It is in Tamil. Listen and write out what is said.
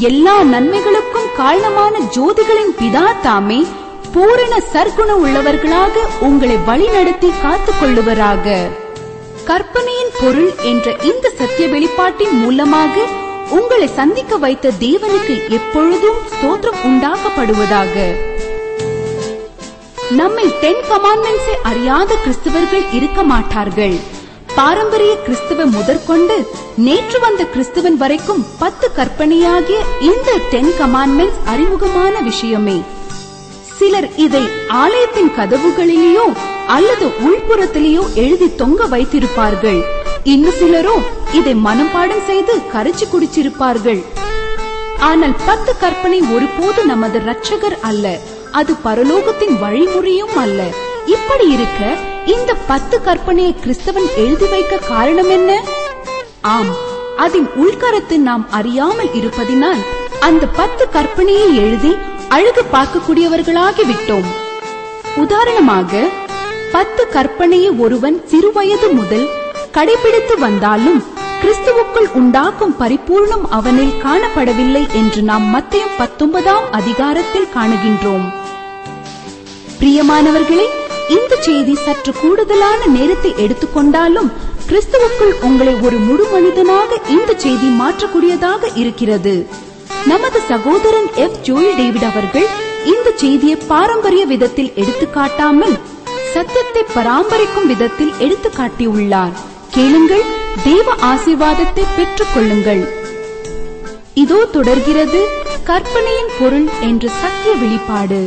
எல்லா நன்மைகளுக்கும் காரணமான ஜோதிகளின் பிதா தாமே பூரண சர்க்குண உள்ளவர்களாக உங்களை வழிநடத்தி காத்துக் கொள்ளுவராக. கற்பனையின் பொருள் என்ற இந்த சத்திய வெளிப்பாட்டின் மூலமாக உங்களை சந்திக்க வைத்த தேவனுக்கு எப்பொழுதும் ஸ்தோத்திரம் உண்டாக்கப்படுவதாக நம்மில் டென் கமாண்ட்மெண்ட்ஸை அறியாத கிறிஸ்தவர்கள் இருக்க மாட்டார்கள். பாரம்பரிய கிறிஸ்தவ முதற்கொண்டு நேற்று வந்த கிறிஸ்தவன் வரைக்கும் பத்து கற்பனையாகிய இந்த டென் கமாண்ட்மெண்ட்ஸ் அறிமுகமான விஷயமே. சிலர் இதை ஆலயத்தின் கதவுகளிலேயோ அல்லது உள்புறத்திலேயோ எழுதி தொங்க வைத்திருப்பார்கள். இன்னும் சிலரோ இதை மனப்பாடம் செய்து கரைச்சு குடிச்சிருப்பார்கள். ஆனால் பத்து கற்பனை ஒருபோது நமது ரட்சகர் அல்ல. அது பரலோகத்தின் வழிமுறையும் அல்ல. இப்படி இருக்க இந்த பத்து கற்பனையை கிறிஸ்தவன் எழுதி வைக்க காரணம் என்ன? ஆம் அதன் உள்கரத்து நாம் அறியாமல் இருப்பதினால் அந்த பத்து கற்பனையை எழுதி அழகு பார்க்கக்கூடியவர்களாகி விட்டோம். உதாரணமாக பத்து கற்பனையை ஒருவன் சிறுவயது முதல் கடைபிடித்து வந்தாலும் கிறிஸ்துவுக்குள் உண்டாக்கும் பரிபூர்ணம் அவனில் காணப்படவில்லை என்று நாம் மத்தியம் பத்தொன்பதாம் அதிகாரத்தில் காணுகின்றோம். பிரியமானவர்களே இந்த செய்தி சற்று கூடுதலான நேரத்தை எடுத்துக்கொண்டாலும் கிறிஸ்துவுக்குள் உங்களை ஒரு முழு மனிதனாக இந்த செய்தி மாற்றக்கூடியதாக இருக்கிறது. நமது சகோதரன் எஃப் ஜோயில் டேவிட் அவர்கள் இந்த செய்தியை பாரம்பரிய விதத்தில் எடுத்து காட்டாமல் சத்தியத்தை பராமரிக்கும் விதத்தில் எடுத்து காட்டியுள்ளார். கேளுங்கள் தேவ ஆசீர்வாதத்தை பெற்றுக் கொள்ளுங்கள். இதோ தொடர்கிறது கற்பனையின் பொருள் என்ற சத்திய வெளிப்பாடு.